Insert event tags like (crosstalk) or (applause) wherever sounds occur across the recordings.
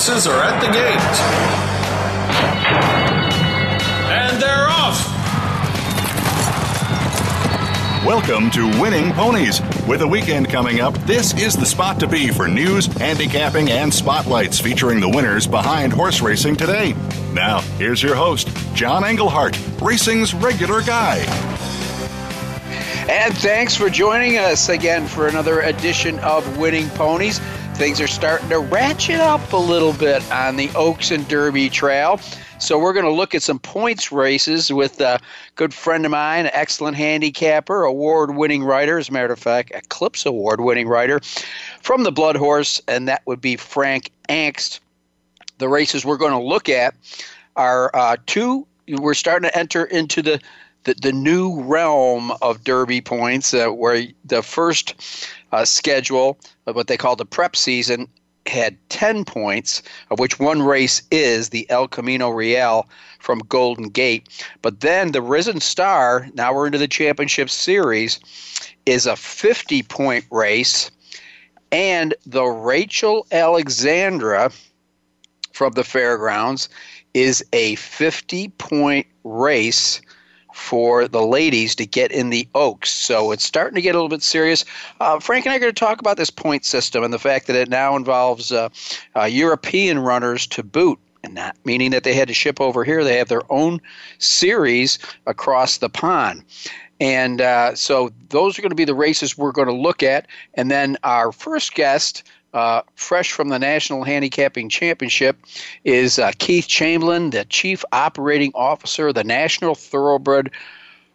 horses are at the gate. And they're off! Welcome to Winning Ponies. With a weekend coming up, this is the spot to be for news, handicapping, and spotlights featuring the winners behind horse racing today. Now, here's your host, John Englehart, racing's regular guy. And thanks for joining us again for another edition of Winning Ponies. Things are starting to ratchet up a little bit on the Oaks and Derby Trail. So we're going to look at some points races with a good friend of mine, excellent handicapper, award-winning writer, as a matter of fact, Eclipse Award-winning writer from the Blood Horse, and that would be Frank Angst. The races we're going to look at are uh, two. We're starting to enter into the the, the new realm of Derby points, uh, where the first uh, schedule, of what they call the prep season, had 10 points, of which one race is the El Camino Real from Golden Gate. But then the Risen Star, now we're into the championship series, is a 50 point race. And the Rachel Alexandra from the fairgrounds is a 50 point race for the ladies to get in the Oaks. So it's starting to get a little bit serious. Uh, Frank and I are going to talk about this point system and the fact that it now involves uh, uh, European runners to boot. And meaning that they had to ship over here. They have their own series across the pond. And uh, so those are going to be the races we're going to look at. And then our first guest, uh, fresh from the National Handicapping Championship, is uh, Keith Chamblin, the Chief Operating Officer of the National Thoroughbred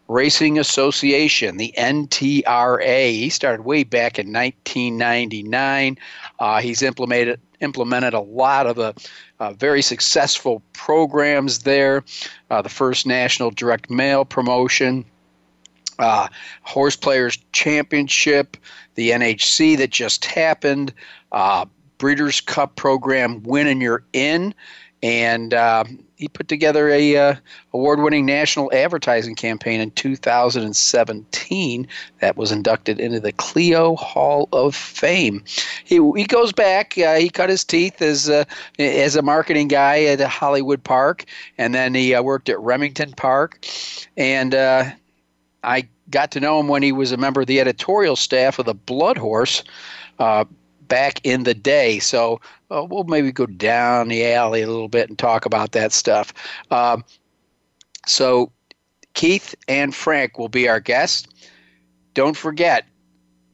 Racing Association, the NTRA. He started way back in 1999. Uh, he's implemented implemented a lot of the uh, very successful programs there. Uh, the first national direct mail promotion, uh, Horse Players Championship, the NHC that just happened, uh, Breeders' Cup program, Win and You're In, and uh, he put together a uh, award-winning national advertising campaign in 2017 that was inducted into the Clio Hall of Fame. He, he goes back. Uh, he cut his teeth as uh, as a marketing guy at Hollywood Park, and then he uh, worked at Remington Park, and uh, I got to know him when he was a member of the editorial staff of the Blood Horse uh, back in the day. So uh, we'll maybe go down the alley a little bit and talk about that stuff. Um, so Keith and Frank will be our guests. Don't forget,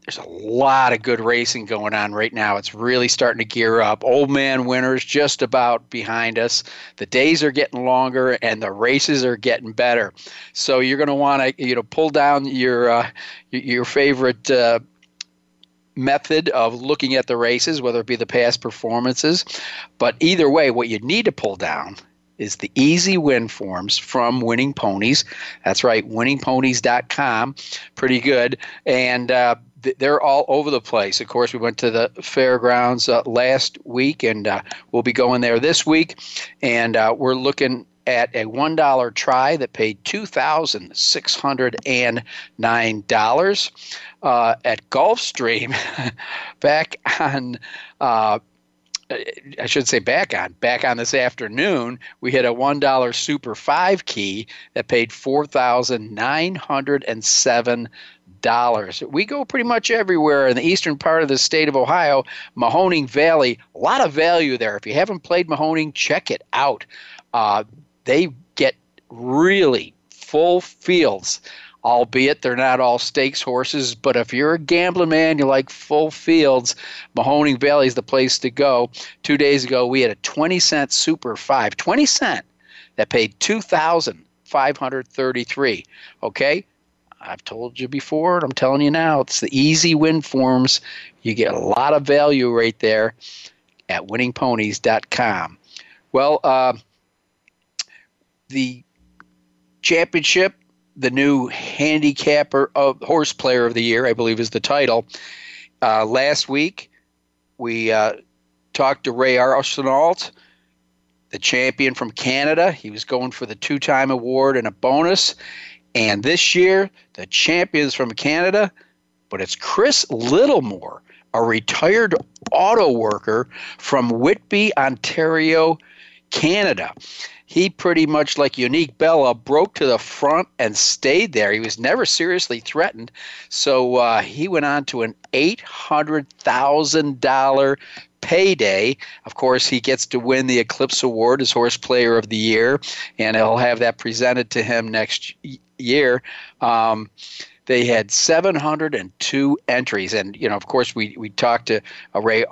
there's a lot of good racing going on right now. It's really starting to gear up. Old man winners just about behind us. The days are getting longer and the races are getting better. So you're going to want to you know pull down your uh, your favorite uh, method of looking at the races, whether it be the past performances. But either way, what you need to pull down is the easy win forms from Winning Ponies. That's right, winningponies.com. Pretty good. And uh, they're all over the place. Of course, we went to the fairgrounds uh, last week, and uh, we'll be going there this week. And uh, we're looking at a one dollar try that paid two thousand six hundred and nine dollars uh, at Gulfstream (laughs) back on. Uh, I should say back on back on this afternoon, we hit a one dollar super five key that paid four thousand nine hundred and seven dollars. We go pretty much everywhere in the eastern part of the state of Ohio. Mahoning Valley, a lot of value there. If you haven't played Mahoning, check it out. Uh, they get really full fields albeit they're not all stakes horses. But if you're a gambling man, you like full fields, Mahoning Valley is the place to go. Two days ago, we had a 20 cent Super 5, 20 cent, that paid 2533 Okay? I've told you before, and I'm telling you now, it's the easy win forms. You get a lot of value right there at winningponies.com. Well, uh, the championship, the new handicapper of horse player of the year, I believe is the title. Uh, last week, we uh, talked to Ray Arsenault, the champion from Canada. He was going for the two time award and a bonus. And this year, the champions from Canada, but it's Chris Littlemore, a retired auto worker from Whitby, Ontario, Canada. He pretty much, like Unique Bella, broke to the front and stayed there. He was never seriously threatened. So uh, he went on to an $800,000 payday. Of course, he gets to win the Eclipse Award as Horse Player of the Year, and he'll have that presented to him next year. Um, they had 702 entries, and you know, of course, we we talked to Ray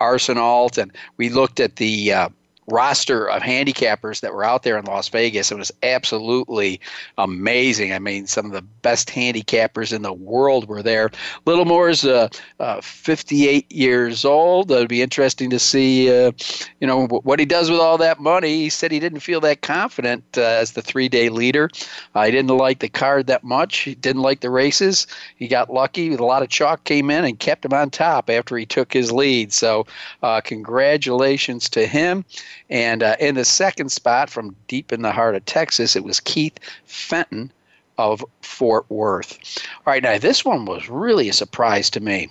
Arsenault, and we looked at the uh, roster of handicappers that were out there in Las Vegas. It was absolutely amazing. I mean, some of the best handicappers in the world were there. Littlemore's uh, uh, 58 years old. It'll be interesting to see, uh, you know, what he does with all that money. He said he didn't feel that confident uh, as the three-day leader. Uh, he didn't like the card that much. He didn't like the races. He got lucky. A lot of chalk came in and kept him on top after he took his lead. So, uh, congratulations to him. And uh, in the second spot from deep in the heart of Texas, it was Keith Fenton of Fort Worth. All right, now this one was really a surprise to me,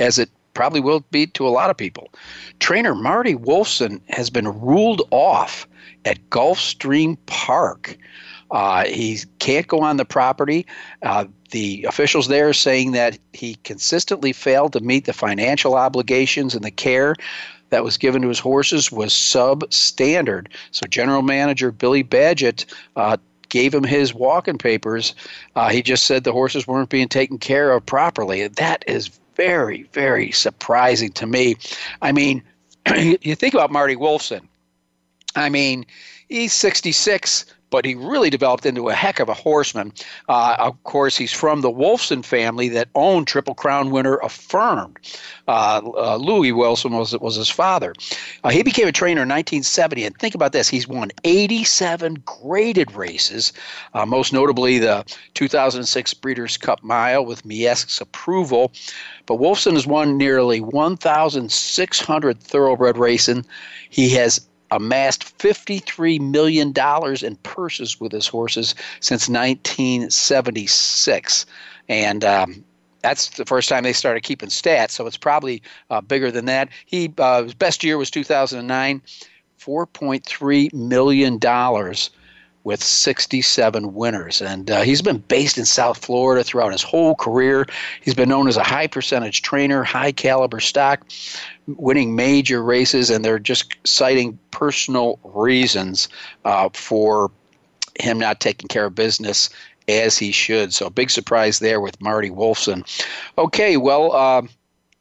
as it probably will be to a lot of people. Trainer Marty Wolfson has been ruled off at Gulfstream Park. Uh, he can't go on the property. Uh, the officials there are saying that he consistently failed to meet the financial obligations and the care that was given to his horses was substandard. So General Manager Billy Badgett uh, gave him his walking papers. Uh, he just said the horses weren't being taken care of properly. That is very, very surprising to me. I mean, (clears throat) you think about Marty Wolfson. I mean, he's 66 but he really developed into a heck of a horseman. Uh, of course, he's from the Wolfson family that owned Triple Crown winner Affirmed. Uh, uh, Louis Wolfson was was his father. Uh, he became a trainer in 1970, and think about this: he's won 87 graded races, uh, most notably the 2006 Breeders' Cup Mile with Miesque's approval. But Wolfson has won nearly 1,600 thoroughbred racing. He has amassed $53 million in purses with his horses since 1976. And um, that's the first time they started keeping stats, so it's probably uh, bigger than that. He uh, his best year was 2009, 4.3 million dollars with 67 winners. And uh, he's been based in South Florida throughout his whole career. He's been known as a high percentage trainer, high caliber stock, winning major races, and they're just citing personal reasons uh, for him not taking care of business as he should. So, big surprise there with Marty Wolfson. Okay, well, uh,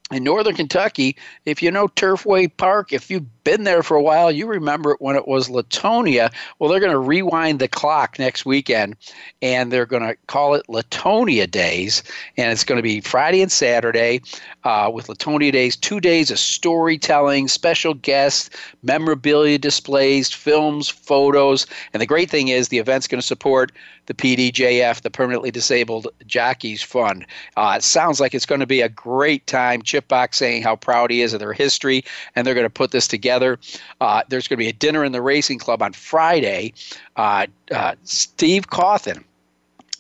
in northern Kentucky, if you know Turfway Park, if you've been there for a while, you remember it when it was Latonia. Well, they're going to rewind the clock next weekend and they're going to call it Latonia Days. And it's going to be Friday and Saturday uh, with Latonia Days, two days of storytelling, special guests, memorabilia displays, films, photos. And the great thing is the event's going to support the PDJF, the Permanently Disabled Jockeys Fund. Uh, it sounds like it's going to be a great time. Chip Bach saying how proud he is of their history, and they're going to put this together. Uh, there's going to be a dinner in the Racing Club on Friday. Uh, uh Steve Cauthen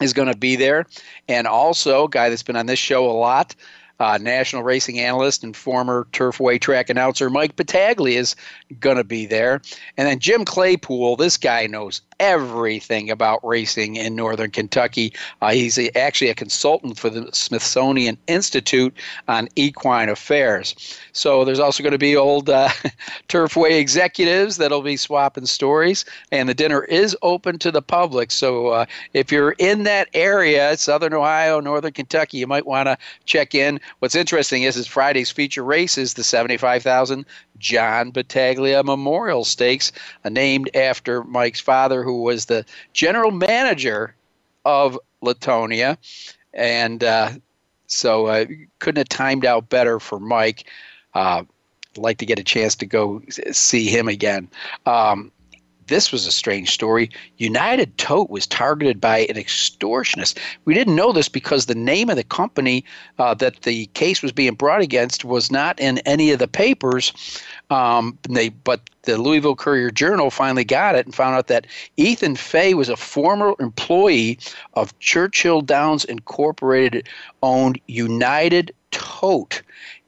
is going to be there, and also a guy that's been on this show a lot. Uh, national racing analyst and former Turfway track announcer Mike Battaglia is going to be there. And then Jim Claypool, this guy knows everything about racing in northern Kentucky. Uh, he's a, actually a consultant for the Smithsonian Institute on equine affairs. So there's also going to be old uh, (laughs) Turfway executives that'll be swapping stories, and the dinner is open to the public. So uh, if you're in that area, southern Ohio, northern Kentucky, you might want to check in. What's interesting is, is Friday's feature race is the 75,000 John Battaglia Memorial Stakes, uh, named after Mike's father, who was the general manager of Latonia. And uh, so uh, couldn't have timed out better for Mike. Uh, like to get a chance to go see him again. Um, this was a strange story. United Tote was targeted by an extortionist. We didn't know this because the name of the company uh, that the case was being brought against was not in any of the papers. Um, they, but the Louisville Courier Journal finally got it and found out that Ethan Fay was a former employee of Churchill Downs Incorporated owned United Tote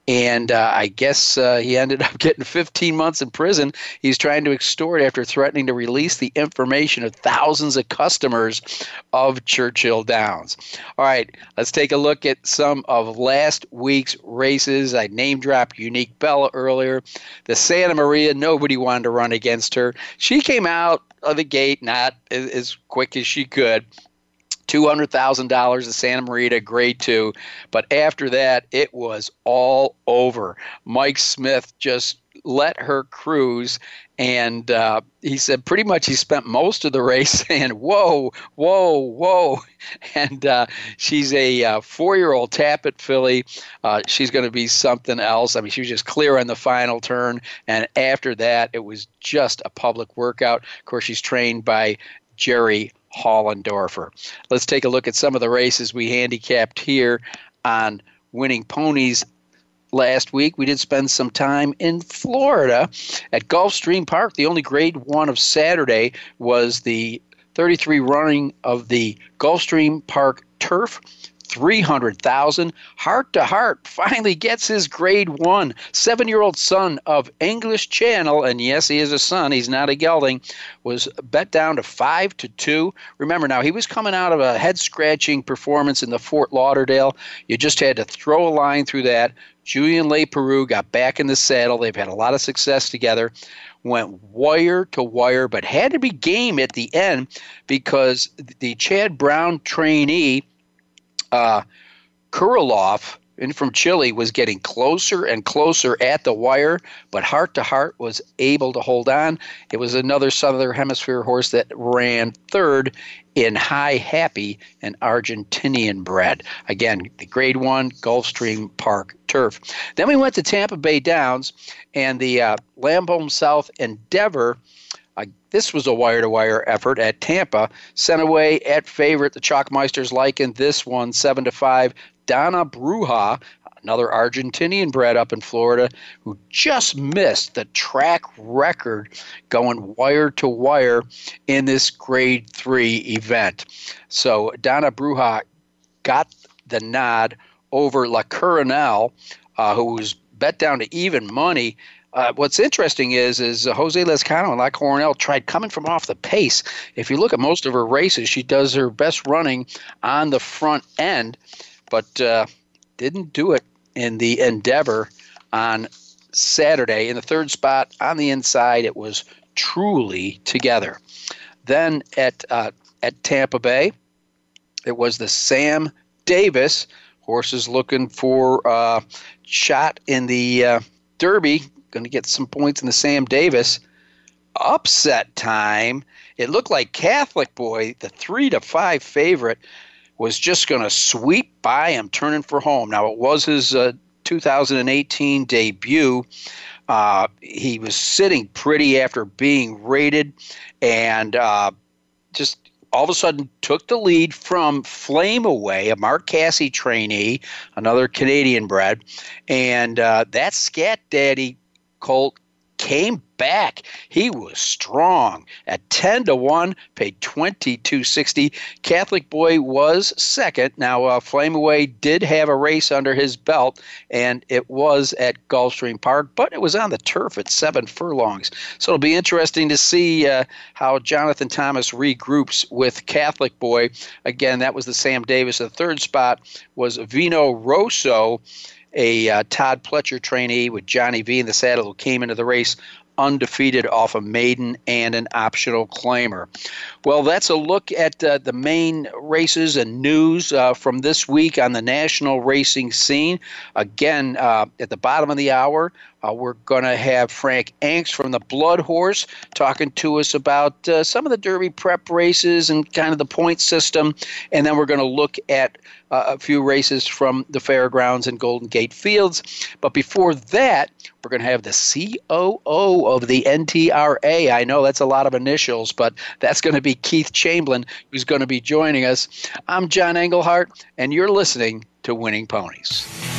and uh, I guess uh, he ended (laughs) up getting 15 months in prison. He's trying to extort after threatening to release the information of thousands of customers of Churchill Downs. All right, let's take a look at some of last week's races. I name dropped Unique Bella earlier. The Santa Maria, nobody wanted to run against her. She came out of the gate not as quick as she could. $200,000 at Santa Maria, grade two. But after that, it was all over. Mike Smith just let her cruise. And uh, he said pretty much he spent most of the (laughs) race saying, Whoa, whoa, whoa. (laughs) And uh, she's a uh, four year old Tapit filly. Uh, she's going to be something else. I mean, she was just clear on the final turn. And after that, it was just a public workout. Of course, she's trained by Jerry Hollendorfer. Let's take a look at some of the races we handicapped here on winning ponies last week. We did spend some time in Florida at Gulfstream Park. The only grade one of Saturday was the 33 running of the Gulfstream Park Turf 300,000. Heart to Heart finally gets his grade one. Seven year old son of English Channel, and yes, he is a son, he's not a gelding, was bet down to five to two. Remember now, he was coming out of a head scratching performance in the Fort Lauderdale. You just had to throw a line through that. Julien Leparoux got back in the saddle. They've had a lot of success together went wire to wire, but had to be game at the end because the Chad Brown trainee uh, Kurilov in from Chile was getting closer and closer at the wire, but Heart to Heart was able to hold on. It was another Southern Hemisphere horse that ran third in Hi Happy, an Argentinian bred. Again, the Grade One Gulfstream Park turf. Then we went to Tampa Bay Downs, and the uh, Lambholm South Endeavor this was a wire to wire effort at Tampa. Sent away at favorite. The Chalkmeisters likened this one 7 to 5. Dona Bruja, another Argentinian bred up in Florida, who just missed the track record going wire to wire in this grade three event. So Dona Bruja got the nod over La Coronel, uh, who was bet down to even money uh, what's interesting is is uh, Jose Lezcano and La tried coming from off the pace. If you look at most of her races, she does her best running on the front end, but uh, didn't do it in the Endeavor on Saturday. In the third spot on the inside, it was truly together. Then at uh, at Tampa Bay, it was the Sam Davis horses looking for uh, shot in the uh, Derby going to get some points in the Sam Davis. Upset time. It looked like Catholic Boy, the three to five favorite, was just going to sweep by him, turning for home. Now, it was his uh, 2018 debut. Uh, he was sitting pretty after being rated and uh, just all of a sudden took the lead from Flame Away, a Mark Casse trainee, another Canadian bred. And uh, that Scat Daddy Colt came back. He was strong at 10 to 1, paid 22.60. Catholic Boy was second. Now, uh, Flame Away did have a race under his belt, and it was at Gulfstream Park, but it was on the turf at seven furlongs. So it'll be interesting to see uh, how Jonathan Thomas regroups with Catholic Boy. Again, that was the Sam Davis. The third spot was Vino Rosso a uh, Todd Pletcher trainee with Johnny V in the saddle who came into the race undefeated off a maiden and an optional claimer. Well, that's a look at uh, the main races and news uh, from this week on the national racing scene. Again, uh, at the bottom of the hour, uh, we're going to have Frank Angst from the Blood Horse talking to us about uh, some of the Derby prep races and kind of the point system. And then we're going to look at uh, a few races from the fairgrounds and Golden Gate Fields. But before that, we're going to have the COO of the NTRA. I know that's a lot of initials, but that's going to be Keith Chamblin, who's going to be joining us. I'm John Englehart, and you're listening to Winning Ponies.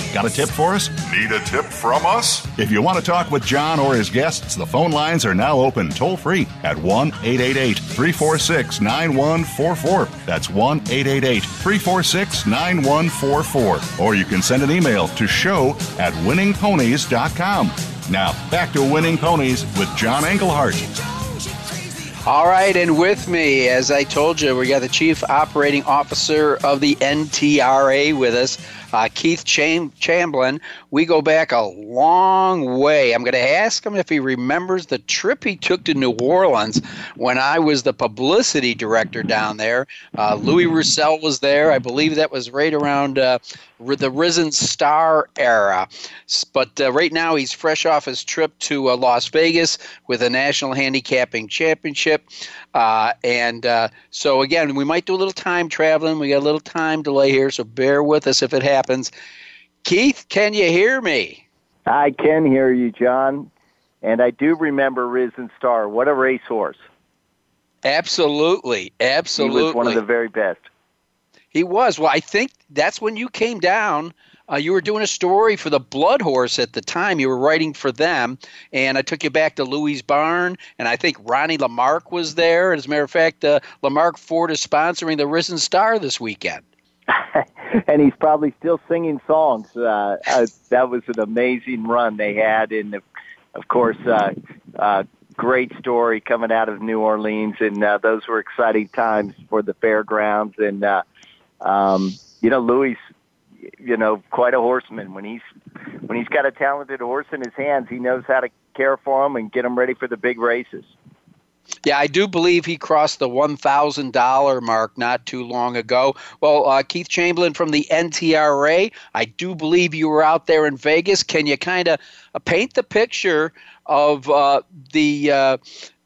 Got a tip for us? Need a tip from us? If you want to talk with John or his guests, the phone lines are now open toll free at 1 888 346 9144. That's 1 888 346 9144. Or you can send an email to show at winningponies.com. Now, back to Winning Ponies with John Englehart. All right, and with me, as I told you, we got the Chief Operating Officer of the NTRA with us, Uh, Keith Cham- Chamblin. We go back a long way. I'm going to ask him if he remembers the trip he took to New Orleans when I was the publicity director down there. Uh, Louis Roussel was there. I believe that was right around uh, the Risen Star era. But uh, right now, he's fresh off his trip to uh, Las Vegas with a National Handicapping Championship. Uh, and uh, so, again, we might do a little time traveling. We got a little time delay here, so bear with us if it happens. Keith, can you hear me? I can hear you, John. And I do remember Risen Star. What a racehorse. Absolutely. Absolutely. He was one of the very best. He was. Well, I think that's when you came down. Uh, you were doing a story for the Blood Horse at the time. You were writing for them, and I took you back to Louis Barn, and I think Ronnie Lamarque was there. As a matter of fact, uh, Lamarque Ford is sponsoring the Risen Star this weekend. (laughs) and he's probably still singing songs. Uh, uh, that was an amazing run they had. And, of- of course, uh, uh, great story coming out of New Orleans. And uh, those were exciting times for the fairgrounds. And, uh, um, you know, Louis, you know, quite a horseman. When he's when he's got a talented horse in his hands, he knows how to care for him and get him ready for the big races. Yeah, I do believe he crossed the $1,000 mark not too long ago. Well, uh, Keith Chamblin from the NTRA, I do believe you were out there in Vegas. Can you kind of uh, paint the picture of uh, the uh,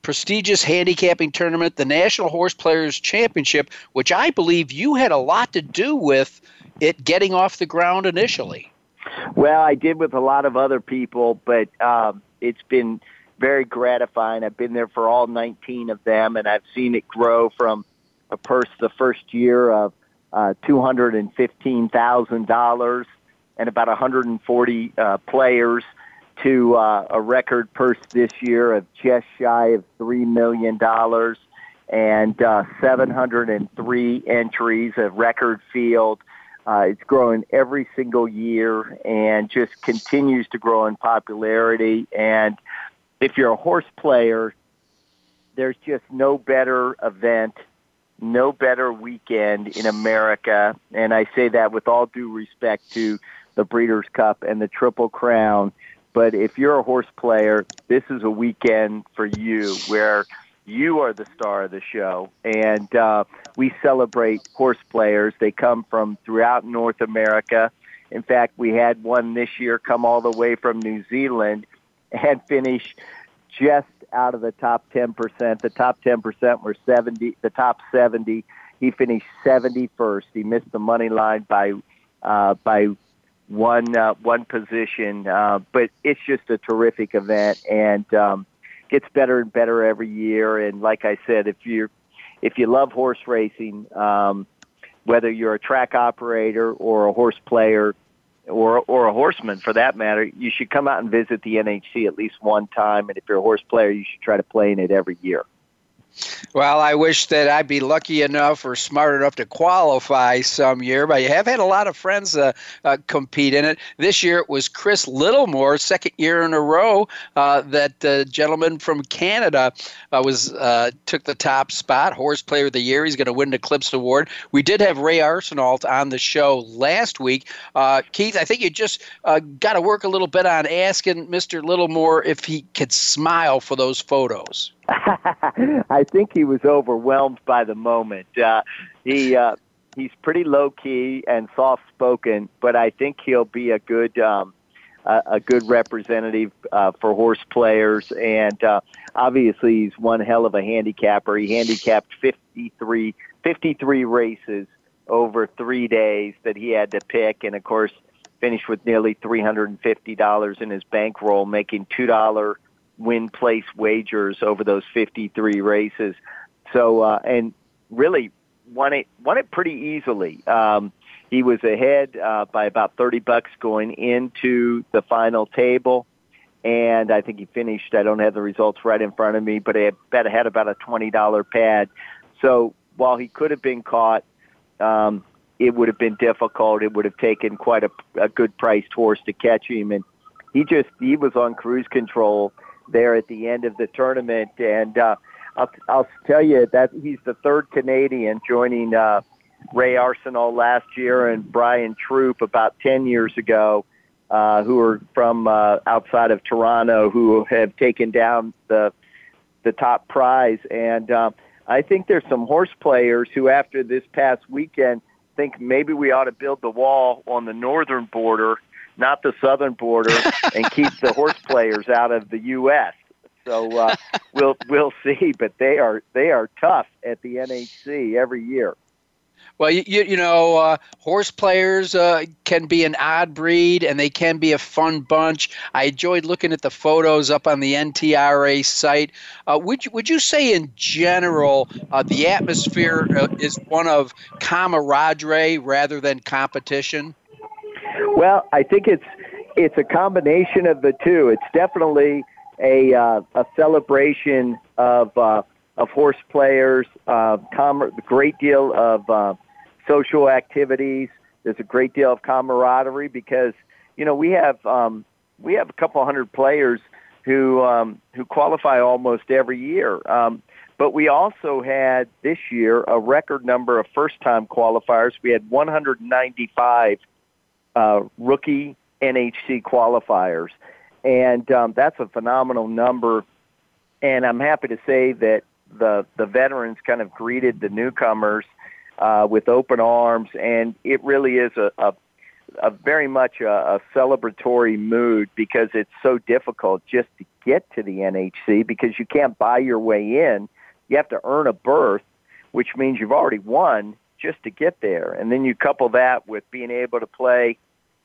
prestigious handicapping tournament, the National Horse Players Championship, which I believe you had a lot to do with it getting off the ground initially? Well, I did with a lot of other people, but um, it's been very gratifying. I've been there for all 19 of them, and I've seen it grow from a purse the first year of uh, $215,000 and about 140 uh, players to uh, a record purse this year of just shy of $3 million. and uh, 703 entries, a record field. Uh, it's growing every single year and just continues to grow in popularity. And if you're a horse player, there's just no better event, no better weekend in America. And I say that with all due respect to the Breeders' Cup and the Triple Crown. But if you're a horse player, this is a weekend for you where you are the star of the show. And uh, we celebrate horse players. They come from throughout North America. In fact, we had one this year come all the way from New Zealand and finish just out of the top 10%. The top 10% were 70, the top 70. He finished 71st. He missed the money line by, uh, by one, uh, one position. Uh, but it's just a terrific event. And, um, gets better and better every year. And like I said, if you're, if you love horse racing, um, whether you're a track operator or a horse player or or a horseman for that matter, you should come out and visit the NHC at least one time. And if you're a horse player, you should try to play in it every year. Well, I wish that I'd be lucky enough or smart enough to qualify some year, but I have had a lot of friends uh, uh, compete in it. This year it was Chris Littlemore, second year in a row uh, that the gentleman from Canada uh, was uh, took the top spot, horse player of the year. He's going to win the Eclipse Award. We did have Ray Arsenault on the show last week. Uh, Keith, I think you just got to work a little bit on asking Mr. Littlemore if he could smile for those photos. (laughs) I think he was overwhelmed by the moment. Uh, he uh, he's pretty low key and soft spoken, but I think he'll be a good um, a, a good representative uh, for horse players. And uh, obviously, he's one hell of a handicapper. He handicapped 53, 53 races over three days that he had to pick, and of course, finished with nearly three hundred and fifty dollars in his bankroll, making two dollar win place wagers over those 53 races. So, uh, and really won it, won it pretty easily. Um, he was ahead uh, by about 30 bucks going into the final table. And I think he finished, I don't have the results right in front of me, but I bet had about a $20 pad. So while he could have been caught, um, it would have been difficult. It would have taken quite a, a good priced horse to catch him. And he just, he was on cruise control there at the end of the tournament. And uh, I'll, I'll tell you that he's the third Canadian joining uh, Ray Arsenault last year and Brian Troop about 10 years ago, uh, who are from uh, outside of Toronto, who have taken down the the top prize. And uh, I think there's some horse players who, after this past weekend, think maybe we ought to build the wall on the northern border not the southern border, (laughs) and keep the horse players out of the U.S. So uh, we'll we'll (laughs) see, but they are they are tough at the NHC every year. Well, you, you, know, uh, horse players uh, can be an odd breed and they can be a fun bunch. I enjoyed looking at the photos up on the NTRA site. Uh, would, you, would you say, in general, uh, the atmosphere uh, is one of camaraderie rather than competition? Well, I think it's it's a combination of the two. It's definitely a uh, a celebration of uh, of horse players, uh, com- great deal of uh, social activities. There's a great deal of camaraderie because you know we have um, we have a couple hundred players who um, who qualify almost every year. Um, but we also had this year a record number of first time qualifiers. We had 195 uh, rookie NHC qualifiers. And um, that's a phenomenal number. And I'm happy to say that the, the veterans kind of greeted the newcomers uh, with open arms. And it really is a, a, a very much a, a celebratory mood because it's so difficult just to get to the NHC because you can't buy your way in. You have to earn a berth, which means you've already won just to get there. And then you couple that with being able to play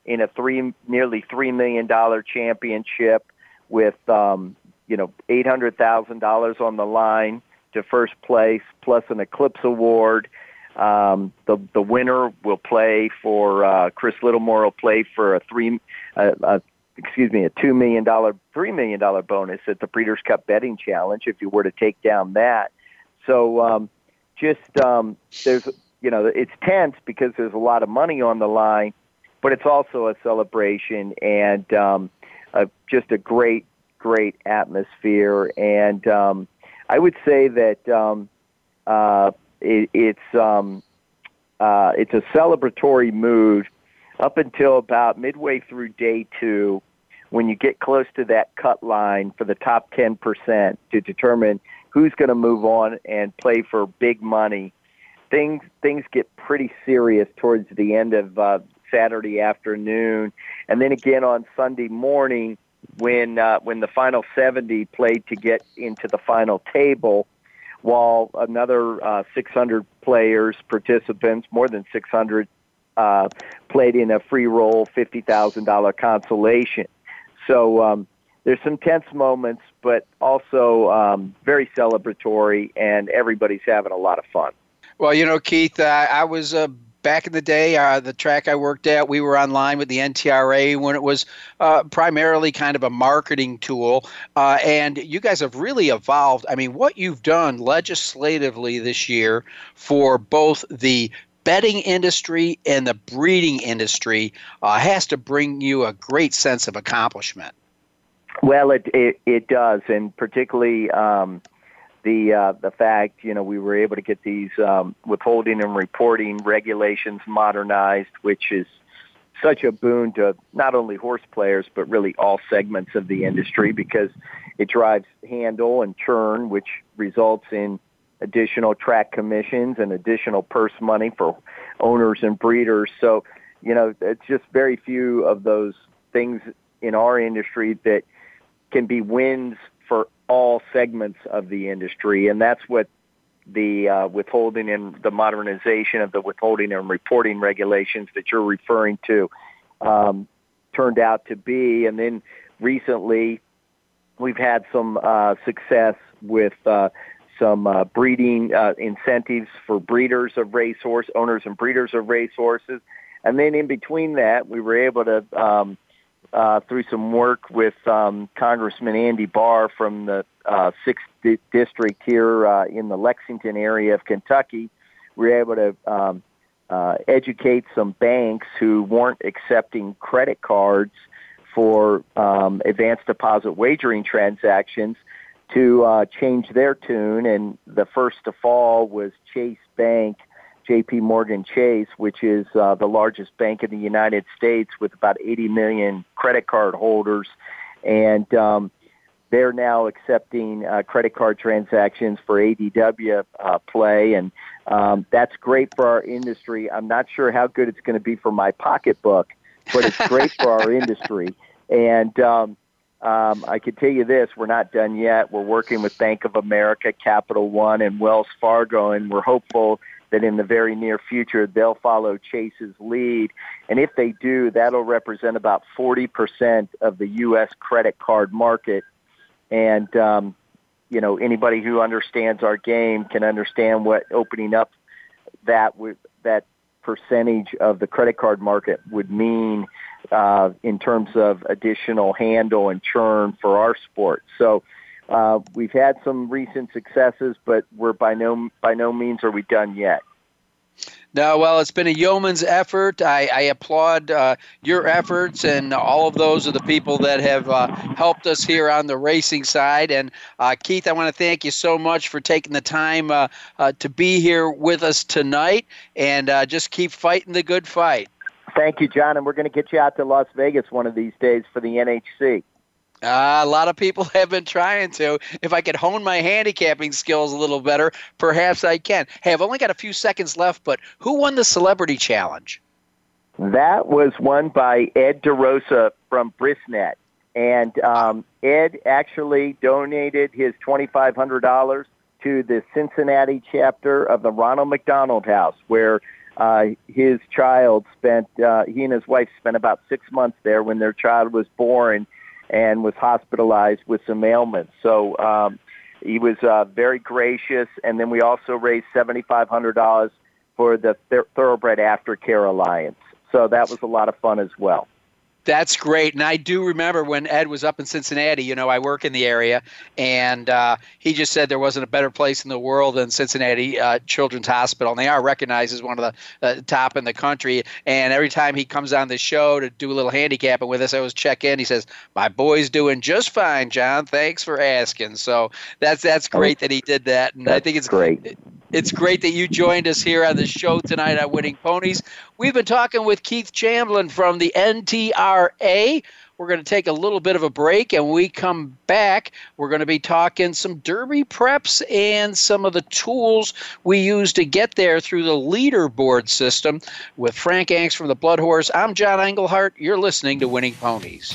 in a three nearly three million dollar championship with um, you know eight hundred thousand dollars on the line to first place plus an Eclipse Award. Um, the the winner will play for uh, Chris Littlemore will play for a three uh, uh, excuse me a two million dollar three million dollar bonus at the Breeders' Cup Betting Challenge if you were to take down that. So um, just um, there's you know it's tense because there's a lot of money on the line, but it's also a celebration and um, a, just a great great atmosphere. And um, I would say that um, uh, it, it's um, uh, it's a celebratory mood up until about midway through day two, when you get close to that cut line for the top 10% to determine who's going to move on and play for big money, things things get pretty serious towards the end of uh, Saturday afternoon, and then again on Sunday morning when uh, when the final 70 played to get into the final table while another uh, 600 players, participants, more than 600, uh, played in a free roll $50,000 consolation. So um, there's some tense moments, but also um, very celebratory, and everybody's having a lot of fun. Well, you know, Keith, I was uh, back in the day, uh, the track I worked at, we were online with the NTRA when it was uh, primarily kind of a marketing tool. Uh, and you guys have really evolved. I mean, what you've done legislatively this year for both the betting industry and the breeding industry uh, has to bring you a great sense of accomplishment. Well, it it, it does, and particularly um, the uh, the fact you know we were able to get these um, withholding and reporting regulations modernized, which is such a boon to not only horse players but really all segments of the industry because it drives handle and churn, which results in additional track commissions and additional purse money for owners and breeders. So, you know, it's just very few of those things in our industry that can be wins all segments of the industry, and that's what the uh, withholding and the modernization of the withholding and reporting regulations that you're referring to um, turned out to be. And then recently, we've had some uh, success with uh, some uh, breeding uh, incentives for breeders of racehorse, owners and breeders of racehorses. And then in between that, we were able to um, uh, through some work with um, Congressman Andy Barr from the uh, sixth di- district here uh, in the Lexington area of Kentucky. We were able to um, uh, educate some banks who weren't accepting credit cards for um, advanced deposit wagering transactions to uh, change their tune. And the first to fall was Chase Bank JP Morgan Chase, which is uh, the largest bank in the United States with about 80 million credit card holders. And um, they're now accepting uh, credit card transactions for ADW uh, play. And um, that's great for our industry. I'm not sure how good it's going to be for my pocketbook, but it's great for our industry. And um, um, I can tell you this: we're not done yet. We're working with Bank of America, Capital One, and Wells Fargo, and we're hopeful that in the very near future they'll follow Chase's lead. And if they do, that'll represent about 40% of the U.S. credit card market. And, um, you know, anybody who understands our game can understand what opening up that that percentage of the credit card market would mean uh, in terms of additional handle and churn for our sport. So uh, we've had some recent successes, but we're by no by no means are we done yet. No, well, it's been a yeoman's effort. I, I applaud uh, your efforts, and all of those are the people that have uh, helped us here on the racing side. And uh, Keith, I want to thank you so much for taking the time uh, uh, to be here with us tonight, and uh, just keep fighting the good fight. Thank you, John, and we're going to get you out to Las Vegas one of these days for the NHC. Uh, a lot of people (laughs) have been trying to. If I could hone my handicapping skills a little better, perhaps I can. Hey, I've only got a few seconds left, but who won the Celebrity Challenge? That was won by Ed DeRosa from Brisnet. And um, Ed actually donated his $2,500 to the Cincinnati chapter of the Ronald McDonald House, where uh, his child spent, uh, he and his wife spent about six months there when their child was born and was hospitalized with some ailments. So um, he was uh, very gracious. And then we also raised $7,500 for the Thoroughbred Aftercare Alliance. So that was a lot of fun as well. That's great. And I do remember when Ed was up in Cincinnati, you know, I work in the area, and uh, he just said there wasn't a better place in the world than Cincinnati uh, Children's Hospital. And they are recognized as one of the uh, top in the country. And every time he comes on the show to do a little handicapping with us, I always check in. He says, My boy's doing just fine, John. Thanks for asking. So that's that's great that he did that. And I think it's great. It's great that you joined us here on the show tonight on Winning Ponies. We've been talking with Keith Chamblin from the NTRA. We're going to take a little bit of a break and we come back. We're going to be talking some derby preps and some of the tools we use to get there through the leaderboard system with Frank Angst from the Blood Horse. I'm John Englehart. You're listening to Winning Ponies.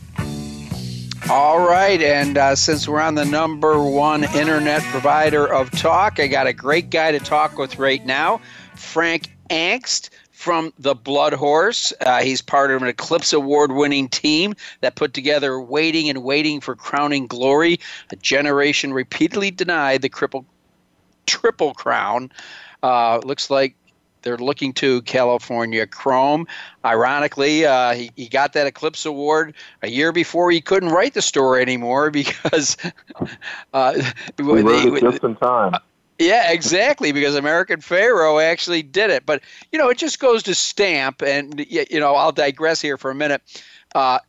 All right, and uh, since we're on the number one internet provider of talk, I got a great guy to talk with right now, Frank Angst from the Blood Horse. Uh, he's part of an Eclipse Award winning team that put together Waiting and Waiting for Crowning Glory, a generation repeatedly denied the cripple, Triple Crown. Uh, looks like they're looking to California Chrome. Ironically, uh, he, he got that Eclipse Award a year before he couldn't write the story anymore (laughs) because uh, we wrote it just in time. Uh, yeah, exactly. Because American Pharoah actually did it, but you know, it just goes to stamp, and you know, I'll digress here for a minute. Uh,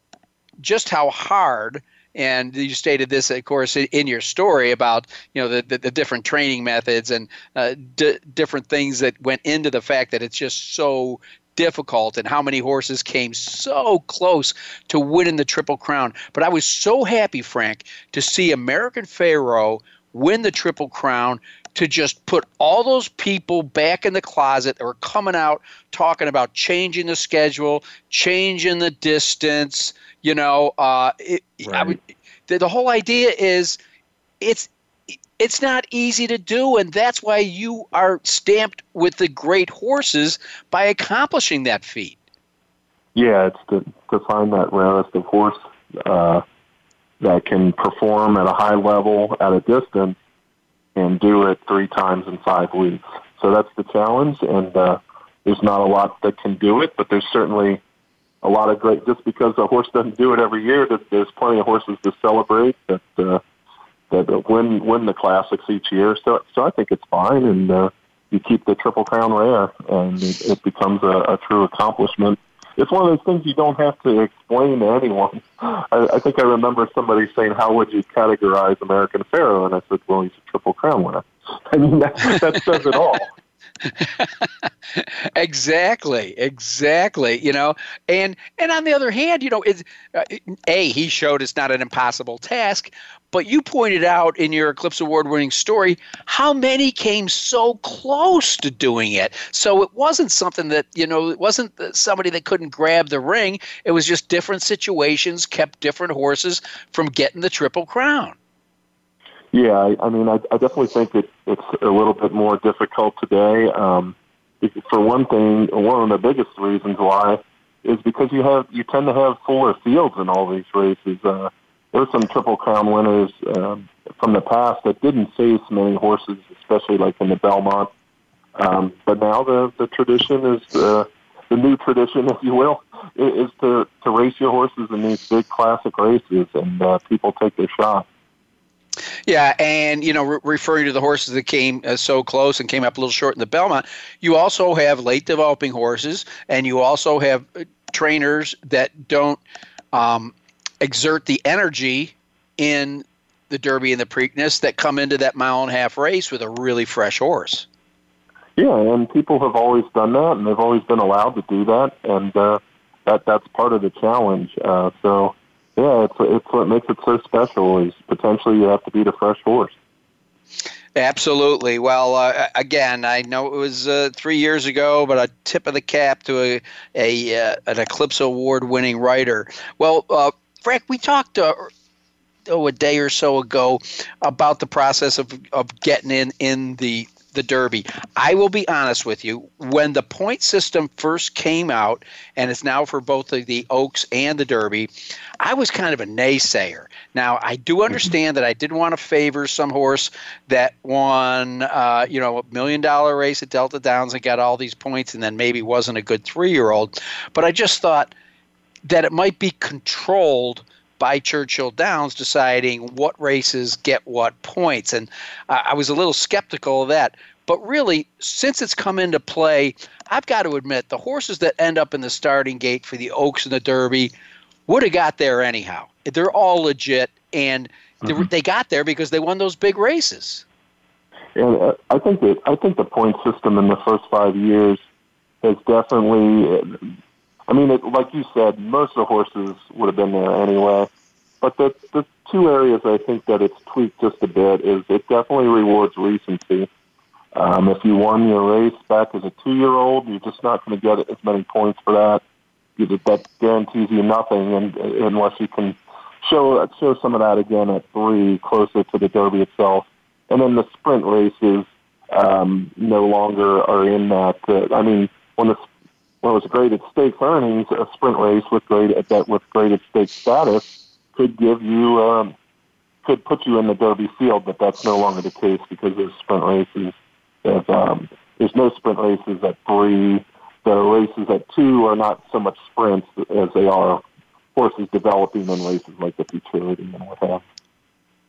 just how hard and you stated this, of course, in your story about you know the, the, the different training methods and uh, d- different things that went into the fact that it's just so difficult and how many horses came so close to winning the Triple Crown. But I was so happy, Frank, to see American Pharoah win the Triple Crown to just put all those people back in the closet that were coming out talking about changing the schedule, changing the distance, you know, uh, it, right. I would, the, the whole idea is it's it's not easy to do, and that's why you are stamped with the great horses by accomplishing that feat. Yeah, it's to, to find that rarest of horse uh, that can perform at a high level at a distance and do it three times in five weeks. So that's the challenge, and uh, there's not a lot that can do it, but there's certainly a lot of great. Just because a horse doesn't do it every year, that there's plenty of horses to celebrate that uh, that win win the classics each year. So so I think it's fine, and uh, you keep the triple crown rare, and it, it becomes a, a true accomplishment. It's one of those things you don't have to explain to anyone. I, I think I remember somebody saying, "How would you categorize American Pharoah?" And I said, "Well, he's a triple crown winner." (laughs) I mean, that, that says it all. (laughs) exactly, exactly. You know, and and on the other hand, you know, it's uh, a he showed it's not an impossible task, but you pointed out in your Eclipse Award winning story how many came so close to doing it. So it wasn't something that, you know, it wasn't somebody that couldn't grab the ring. It was just different situations kept different horses from getting the Triple Crown. Yeah, I, I mean, I, I definitely think it, it's a little bit more difficult today. Um, for one thing, one of the biggest reasons why is because you have you tend to have fuller fields in all these races. Uh, there's some Triple Crown winners um, from the past that didn't face many horses, especially like in the Belmont. Um, but now the the tradition is uh, the new tradition, (laughs) if you will, is to to race your horses in these big classic races, and uh, people take their shot. Yeah, and you know, re- referring to the horses that came uh, so close and came up a little short in the Belmont, you also have late developing horses, and you also have uh, trainers that don't um, exert the energy in the Derby and the Preakness that come into that mile and a half race with a really fresh horse. Yeah, and people have always done that, and they've always been allowed to do that, and uh, that that's part of the challenge. Uh, so, yeah, it's it's what makes it so special. Is potentially you have to beat a fresh horse. Absolutely. Well, uh, again, I know it was uh, three years ago, but a tip of the cap to a, a uh, an Eclipse Award winning writer. Well, uh, Frank, we talked uh, oh a day or so ago about the process of of getting in in the the Derby. I will be honest with you. When the point system first came out, and it's now for both the, the Oaks and the Derby, I was kind of a naysayer. Now I do mm-hmm. understand that I didn't want to favor some horse that won, uh, you know, a million dollar race at Delta Downs and got all these points, and then maybe wasn't a good three year old. But I just thought that it might be controlled by Churchill Downs deciding what races get what points. And uh, I was a little skeptical of that. But really, since it's come into play, I've got to admit the horses that end up in the starting gate for the Oaks and the Derby would have got there anyhow. They're all legit, and mm-hmm. they got there because they won those big races. And uh, I think that I think the point system in the first five years has definitely I mean, it, like you said, most of the horses would have been there anyway. But the the two areas I think that it's tweaked just a bit is it definitely rewards recency. Um, if you won your race back as a two year old, you're just not going to get as many points for that. That guarantees you nothing, and unless you can show show some of that again at three, closer to the Derby itself. And then the sprint races um, no longer are in that. Uh, I mean, when the well, was graded stakes earnings, a sprint race with graded that with graded stakes status could give you um, could put you in the Derby field, but that's no longer the case because there's sprint races. There's, um, there's no sprint races at three. The races at two are not so much sprints as they are horses developing in races like the futurity and what have.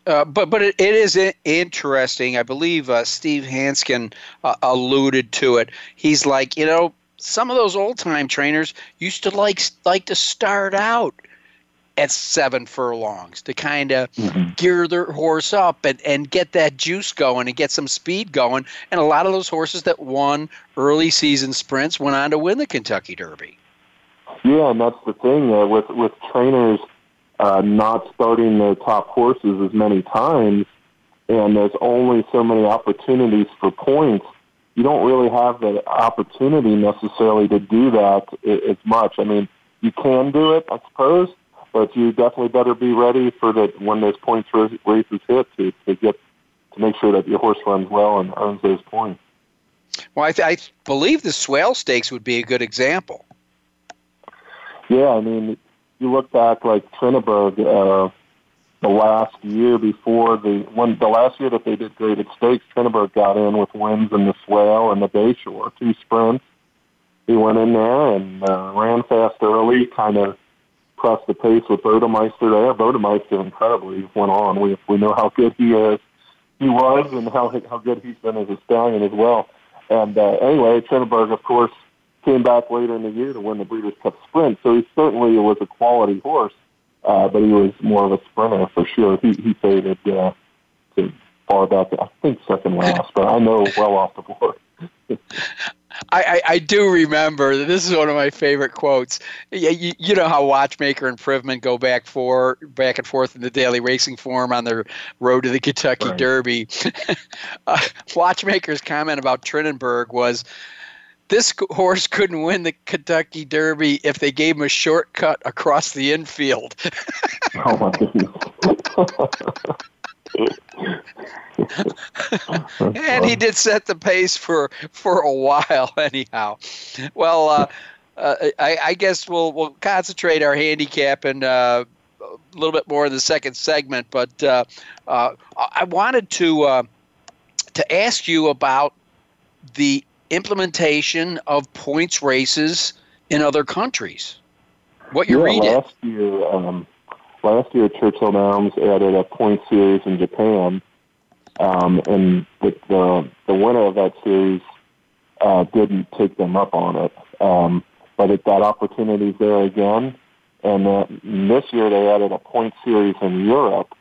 Uh, but but it, it is interesting. I believe uh, Steve Haskin uh, alluded to it. He's like, you know, some of those old time trainers used to like like to start out at seven furlongs to kind of mm-hmm. gear their horse up and, and get that juice going and get some speed going. And a lot of those horses that won early season sprints went on to win the Kentucky Derby. Yeah, and that's the thing uh, with with trainers uh, not starting their top horses as many times, and there's only so many opportunities for points you don't really have the opportunity necessarily to do that as much. I mean, you can do it, I suppose, but you definitely better be ready for that when those points races hit to, to get to make sure that your horse runs well and earns those points. Well, I, th- I believe the Swale Stakes would be a good example. Yeah, I mean, you look back like Trinniberg, uh, the last year before the when the last year that they did graded stakes, Trinniberg got in with wins in the Swale and the Bayshore, two sprints. He went in there and uh, ran fast early, kind of pressed the pace with Bodemeister there. Bodemeister incredibly went on. We we know how good he is, he was, and how how good he's been as a stallion as well. And uh, anyway, Trinniberg, of course, came back later in the year to win the Breeders' Cup Sprint. So he certainly was a quality horse uh, but he was more of a sprinter for sure. He he faded uh, to far back, I think second last, (laughs) but I know well off the board. (laughs) I, I, I, do remember this is one of my favorite quotes. You, you, you, know how Watchmaker and Privman go back for back and forth in the daily racing form on their road to the Kentucky right. Derby. (laughs) uh, Watchmaker's comment about Trinniberg was, "This (laughs) horse couldn't win the Kentucky Derby if they gave him a shortcut across the infield." (laughs) oh my goodness. and he did set the pace for for a while, (laughs) anyhow. Well, uh, uh, I, I, guess we'll we'll concentrate our handicap and uh, a little bit more in the second segment. But uh, uh, I wanted to uh, to ask you about the implementation of points races in other countries. What you're yeah, reading? Last year, um, last year Churchill Downs added a point series in Japan um, and the, the the winner of that series uh, didn't take them up on it. Um, but it, that opportunity's there again. And uh, this year they added a point series in Europe.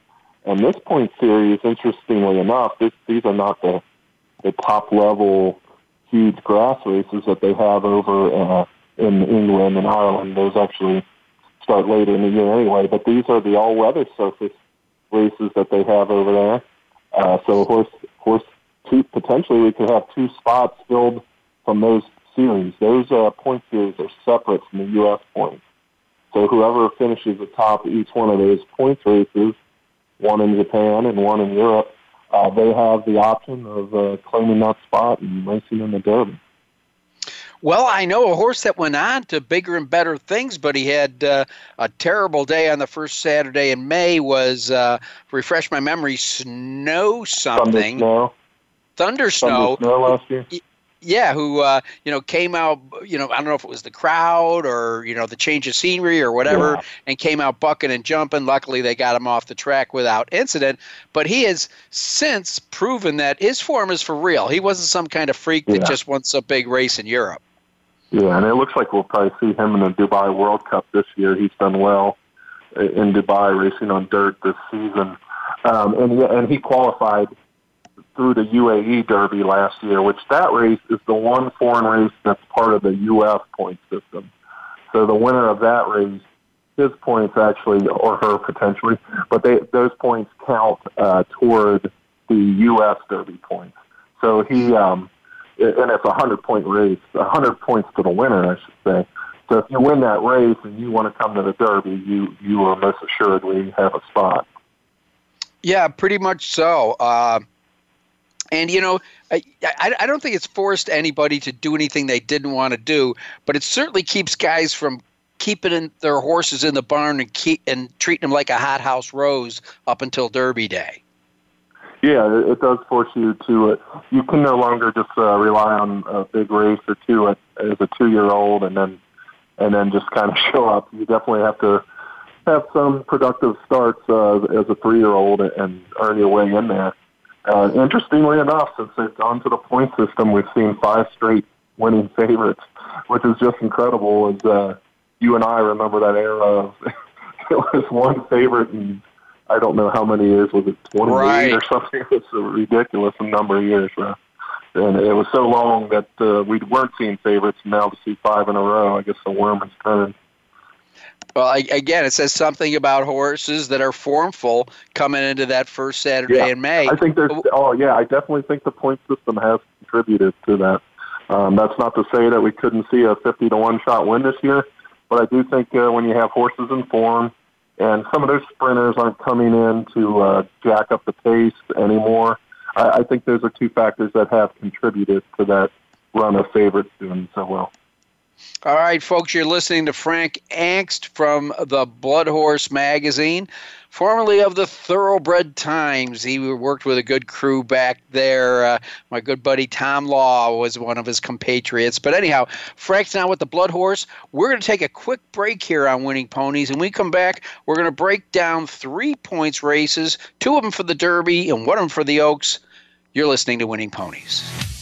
And this point series, interestingly enough, this, these are not the, the top level huge grass races that they have over uh, in England and Ireland. Those actually start later in the year anyway. But these are the all weather surface races that they have over there. Uh, so horse horse two potentially we could have two spots filled from those series. Those uh, point series are separate from the U.S. points. So whoever finishes atop each one of those points races, one in Japan and one in Europe, uh, they have the option of uh, claiming that spot and racing in the Derby. Well, I know a horse that went on to bigger and better things, but he had uh, a terrible day on the first Saturday in May. Was uh, refresh my memory, snow something. Thunder snow. Thunder snow. Thunder snow last year. Yeah, who uh, you know came out? You know, I don't know if it was the crowd or you know the change of scenery or whatever, yeah. and came out bucking and jumping. Luckily, they got him off the track without incident. But he has since proven that his form is for real. He wasn't some kind of freak that just wants a big race in Europe. Yeah, and it looks like we'll probably see him in the Dubai World Cup this year. He's done well in Dubai racing on dirt this season, um, and and he qualified through the UAE Derby last year, which that race is the one foreign race that's part of the U.S. point system. So the winner of that race, his points actually, or her potentially, but they those points count uh, toward the U.S. Derby points. So he um, and it's a hundred point race, a hundred points to the winner, I should say. So if you win that race and you want to come to the Derby, you you are most assuredly have a spot. Yeah, pretty much so. Uh, and you know, I, I, don't think it's forced anybody to do anything they didn't want to do, but it certainly keeps guys from keeping in their horses in the barn and keep and treating them like a hothouse rose up until Derby Day. Yeah, it, does force you to. Uh, you can no longer just uh, rely on a big race or two as a two-year-old, and then and then just kind of (laughs) show up. You definitely have to have some productive starts uh, as a three-year-old and earn your way in there. Uh, interestingly enough, since they've gone to the point system, we've seen five straight winning favorites, which is just incredible. As uh, you and I remember that era of (laughs) it was one favorite and I don't know how many years was it, twenty right. or something? (laughs) It was a ridiculous number of years, uh, and it was so long that uh, we weren't seeing favorites. Now to see five in a row, I guess the worm has turned. Well, I, again, it says something about horses that are formful coming into that first Saturday yeah, in May. I think there's. Oh, yeah, I definitely think the point system has contributed to that. Um, that's not to say that we couldn't see a 50 to 1 shot win this year, but I do think uh, when you have horses in form, and some of those sprinters aren't coming in to uh, jack up the pace anymore. I, I think those are two factors that have contributed to that run of favorites doing so well. All right, folks, you're listening to Frank Angst from the Blood Horse magazine, formerly of the Thoroughbred Times. He worked with a good crew back there. Uh, my good buddy Tom Law was one of his compatriots. But anyhow, Frank's now with the Blood Horse. We're going to take a quick break here on Winning Ponies. And we come back, we're going to break down three points races, two of them for the Derby and one of them for the Oaks. You're listening to Winning Ponies.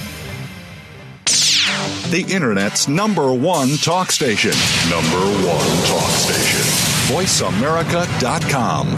the Internet's number one talk station. Number one talk station. VoiceAmerica.com.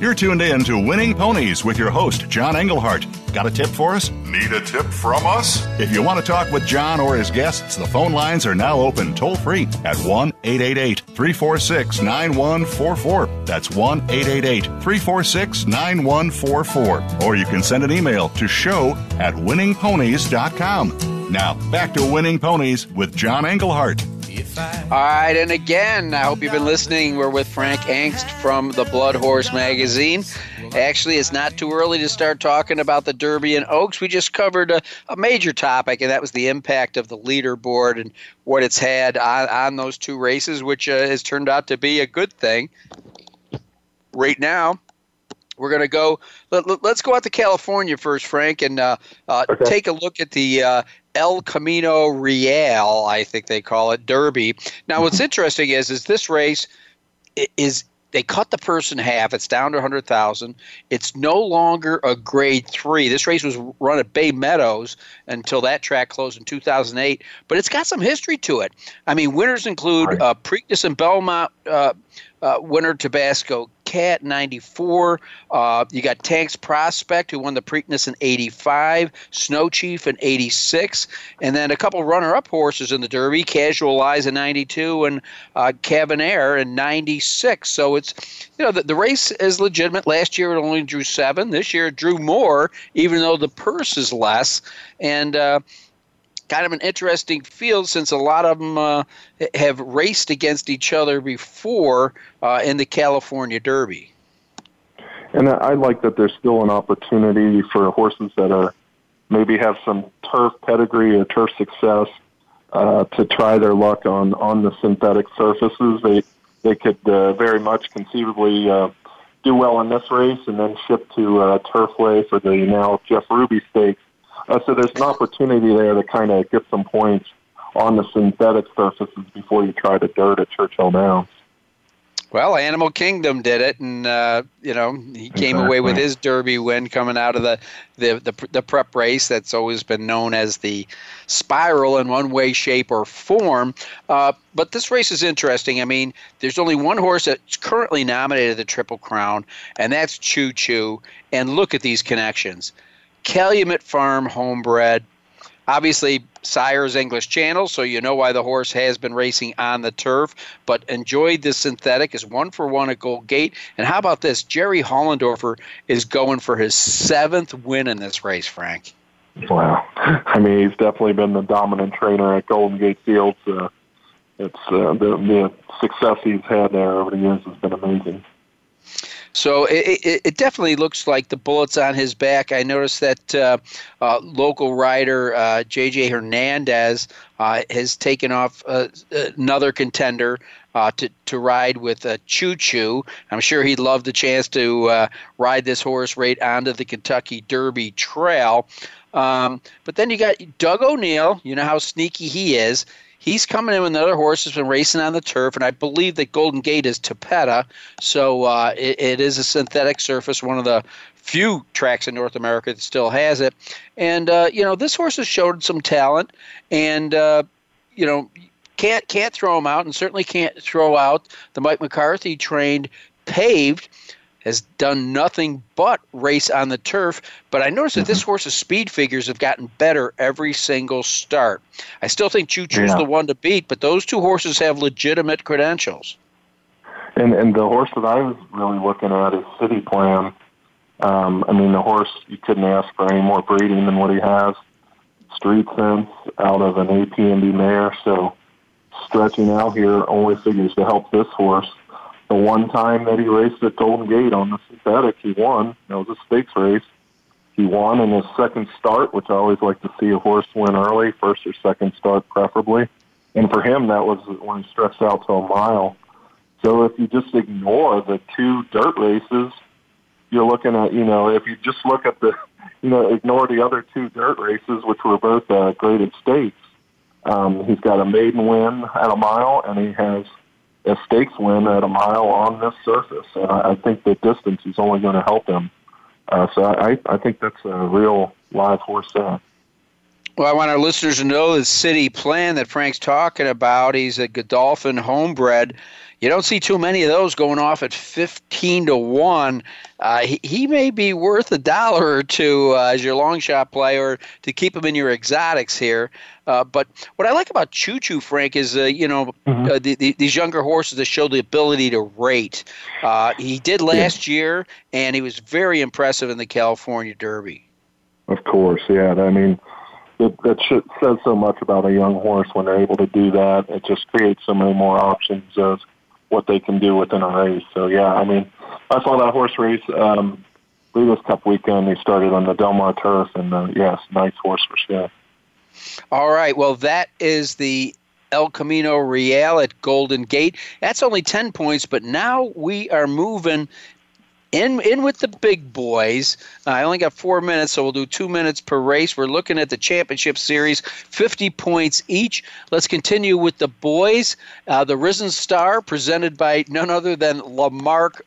You're tuned in to Winning Ponies with your host, John Englehart. Got a tip for us? Need a tip from us? If you want to talk with John or his guests, the phone lines are now open toll free at 1 888 346 9144. That's 1 888 346 9144. Or you can send an email to show at winningponies.com. Now, back to Winning Ponies with John Englehart. All right, and again, I hope you've been listening. We're with Frank Angst from the Blood Horse magazine. Actually, it's not too early to start talking about the Derby and Oaks. We just covered a, a major topic, and that was the impact of the leaderboard and what it's had on, on those two races, which uh, has turned out to be a good thing. Right now, we're going to go. Let, us let, go out to California first, Frank, and uh, uh, okay. take a look at the uh, El Camino Real, I think they call it, Derby. Now, what's (laughs) interesting is is this race is they cut the purse in half. It's down to 100,000. It's no longer a grade three. This race was run at Bay Meadows until that track closed in 2008, but it's got some history to it. I mean, winners include uh, Preakness and Belmont uh, uh, winner Tabasco Cat 94. Uh, you got Tanks Prospect, who won the Preakness in 85, Snow Chief in 86, and then a couple runner up horses in the Derby Casual in 92 and uh, Cavonnier in 96. So it's, you know, the, the race is legitimate. Last year it only drew seven. This year it drew more, even though the purse is less. And, uh, kind of an interesting field since a lot of them uh, have raced against each other before uh, in the California Derby. And I like that there's still an opportunity for horses that are maybe have some turf pedigree or turf success uh, to try their luck on on the synthetic surfaces. They they could uh, very much conceivably uh, do well in this race and then ship to uh, Turfway for the now Jeff Ruby Stakes uh, so there's an opportunity there to kind of get some points on the synthetic surfaces before you try to dirt at Churchill Downs. Well, Animal Kingdom did it, and uh, you know he came exactly. away with his Derby win coming out of the, the, the the prep race that's always been known as the Spiral in one way, shape, or form. Uh, but this race is interesting. I mean, there's only one horse that's currently nominated the Triple Crown, and that's Choo Choo. And look at these connections. Calumet Farm homebred. Obviously, sire's English Channel, so you know why the horse has been racing on the turf. But enjoyed the synthetic is one for one at Gold Gate. And how about this? Jerry Hollendorfer is going for his seventh win in this race, Frank. Wow. I mean, he's definitely been the dominant trainer at Golden Gate Fields. Uh, it's uh, the, the success he's had there over the years has been amazing. So it, it, it, definitely looks like the bullets on his back. I noticed that uh, uh, local rider uh, J.J. Hernandez uh, has taken off uh, another contender uh, to, to ride with Choo Choo. I'm sure he'd love the chance to ride this horse right onto the Kentucky Derby Trail. Um, but then you got Doug O'Neill. You know how sneaky he is. He's coming in with another horse that's been racing on the turf, and I believe that Golden Gate is Tapeta, so uh, it, it is a synthetic surface, one of the few tracks in North America that still has it. And uh, you know, this horse has showed some talent, and uh, you know, can't can't throw him out, and certainly can't throw out the Mike McCarthy trained paved. Has done nothing but race on the turf, but I noticed that this mm-hmm. horse's speed figures have gotten better every single start. I still think Choo Choo's yeah. the one to beat, but those two horses have legitimate credentials. And and the horse that I was really looking at is City Plan. Um, I mean, the horse you couldn't ask for any more breeding than what he has. Street sense out of an A.P. Indy mare, so stretching out here only figures to help this horse. The one time that he raced at Golden Gate on the synthetic, he won. That was a stakes race. He won in his second start, which I always like to see a horse win early, first or second start preferably. And for him, that was when he stretched out to a mile. So if you just ignore the two dirt races, you're looking at, you know, if you just look at the, (laughs) you know, ignore the other two dirt races, which were both uh, graded stakes, um, he's got a maiden win at a mile, and he has a stakes win at a mile on this surface. And I, I think the distance is only going to help him. Uh, so I, I think that's a real live horse there. Well, I want our listeners to know the city plan that Frank's talking about. He's a Godolphin homebred. You don't see too many of those going off at 15 to 1. Uh, he, he may be worth a dollar or two uh, as your long shot player to keep him in your exotics here. Uh, but what I like about Choo Choo, Frank, is, uh, you know, mm-hmm. Uh, the, the, these younger horses that show the ability to rate. Uh, he did last yeah. year, and he was very impressive in the California Derby. Of course, yeah. I mean, it, it should, says so much about a young horse when they're able to do that. It just creates so many more options of what they can do within a race. So yeah, I mean, I saw that horse race. Um, Breeders' Cup weekend. They started on the Del Mar turf, and uh, yes, nice horse for sure. All right. Well, that is the El Camino Real at Golden Gate. That's only 10 points, but now we are moving in in with the big boys. Uh, I only got four minutes, so we'll do two minutes per race. We're looking at the championship series, 50 points each. Let's continue with the boys. Uh, the Risen Star, presented by none other than Lamarque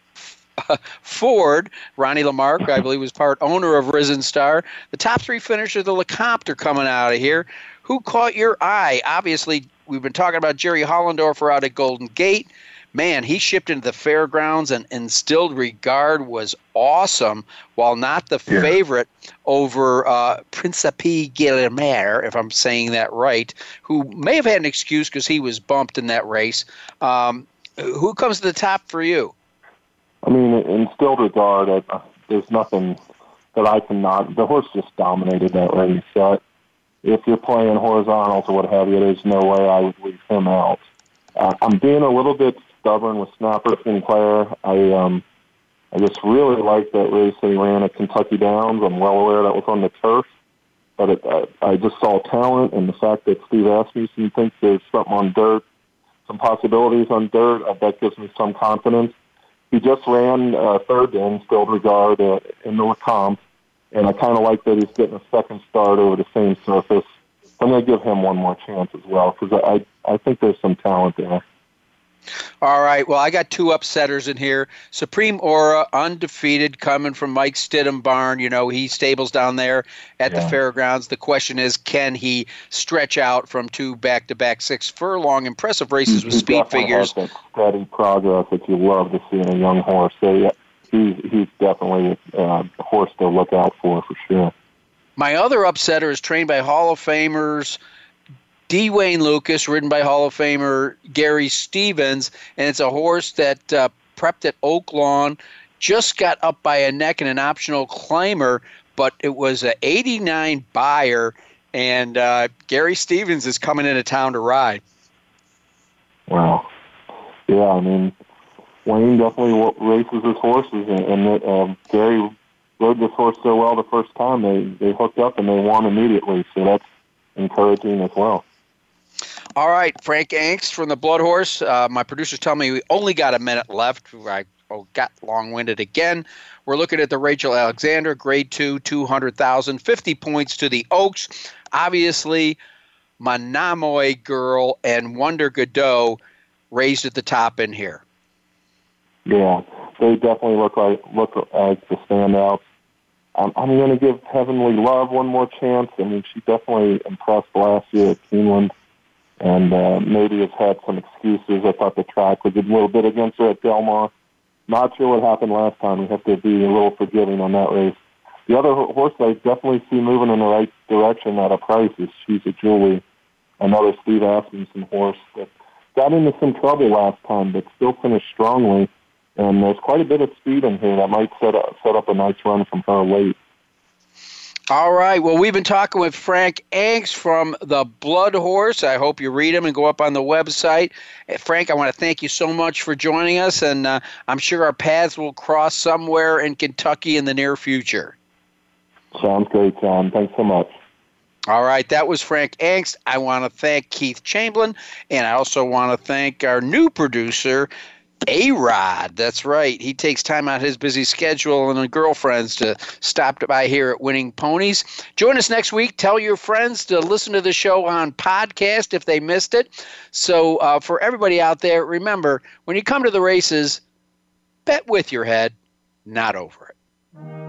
(laughs) Ford, Ronnie Lamarque, I believe, was part owner of Risen Star. The top three finishers of the Lecomte are coming out of here. Who caught your eye? Obviously, we've been talking about Jerry Hollendorfer out at Golden Gate man, he shipped into the fairgrounds and instilled regard was awesome, while not the yeah. favorite over uh, Principe Guillermo, if I'm saying that right, who may have had an excuse because he was bumped in that race. Um, who comes to the top for you? I mean, instilled regard, uh, there's nothing that I cannot. The horse just dominated that race. So if you're playing horizontals or what have you, there's no way I would leave him out. Uh, I'm being a little bit stubborn with Snapper Sinclair. I um, I just really like that race that he ran at Kentucky Downs. I'm well aware that was on the turf, but it, I, I just saw talent and the fact that Steve Asmussen thinks there's something on dirt, some possibilities on dirt. Uh, that gives me some confidence. He just ran uh, third in Instilled Regard uh, in the Lecomte, and I kind of like that he's getting a second start over the same surface. I'm going to give him one more chance as well because I I think there's some talent there. All right. Well, I got two upsetters in here. Supreme Aura, undefeated, coming from Mike Stidham barn. You know, he stables down there at yeah. the fairgrounds. The question is, can he stretch out from two back-to-back six furlong impressive races with speed figures? Has that steady progress that you love to see in a young horse. So, yeah, he's he's definitely uh, a horse to look out for for sure. My other upsetter is trained by Hall of Famers D. Wayne Lukas, ridden by Hall of Famer Gary Stevens, and it's a horse that uh, prepped at Oaklawn, just got up by a neck in an optional claimer, but it was an 89 Beyer, and uh, Gary Stevens is coming into town to ride. Wow. Yeah, I mean, Wayne definitely races his horses, and, and uh, Gary rode this horse so well the first time they they hooked up and they won immediately. So that's encouraging as well. All right, Frank Angst from the Blood Horse. Uh, my producers tell me we only got a minute left. I oh, got long winded again. We're looking at the Rachel Alexandra, grade two, 200,000, 50 points to the Oaks. Obviously, Monomoy Girl and Wonder Gadot raised at the top in here. Yeah, they definitely look like look like the standouts. Um, I'm going to give Heavenly Love one more chance. I mean, she definitely impressed last year at Keeneland and uh, maybe has had some excuses. I thought the track was a little bit against her at Del Mar. Not sure what happened last time. We have to be a little forgiving on that race. The other horse I definitely see moving in the right direction at a price is She's a Julie, another Steve Asmussen horse that got into some trouble last time, but still finished strongly. And there's quite a bit of speed in here that might set up, set up a nice run from her late. All right. Well, we've been talking with Frank Angst from the Blood Horse. I hope you read him and go up on the website. Eh, Frank, I want to thank you so much for joining us, and uh, I'm sure our paths will cross somewhere in Kentucky in the near future. Sounds great, John. Thanks so much. All right, that was Frank Angst. I want to thank Keith Chamblin, and I also want to thank our new producer, a Rod, that's right. He takes time out of his busy schedule and girlfriends to stop by here at Winning Ponies. Join us next week. Tell your friends to listen to the show on podcast if they missed it. So, uh, for everybody out there, remember when you come to the races, bet with your head, not over it.